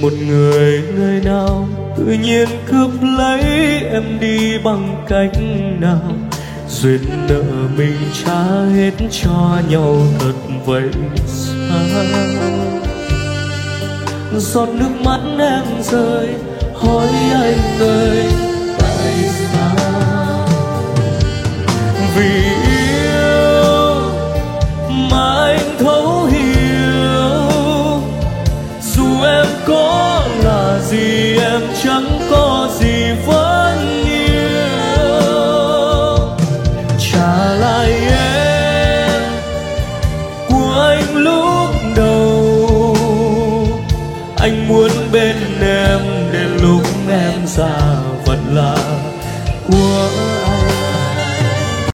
một người nơi nào tự nhiên cướp lấy em đi bằng cách nào? Duyên nợ mình trả hết cho nhau thật vậy sao? Giọt nước mắt em rơi, hỏi anh ơi, tại sao? Vì yêu mà anh thấu dù em có là gì, em chẳng có gì vẫn yêu. Trả lại em của anh lúc đầu. Anh muốn bên em đến lúc em già vật là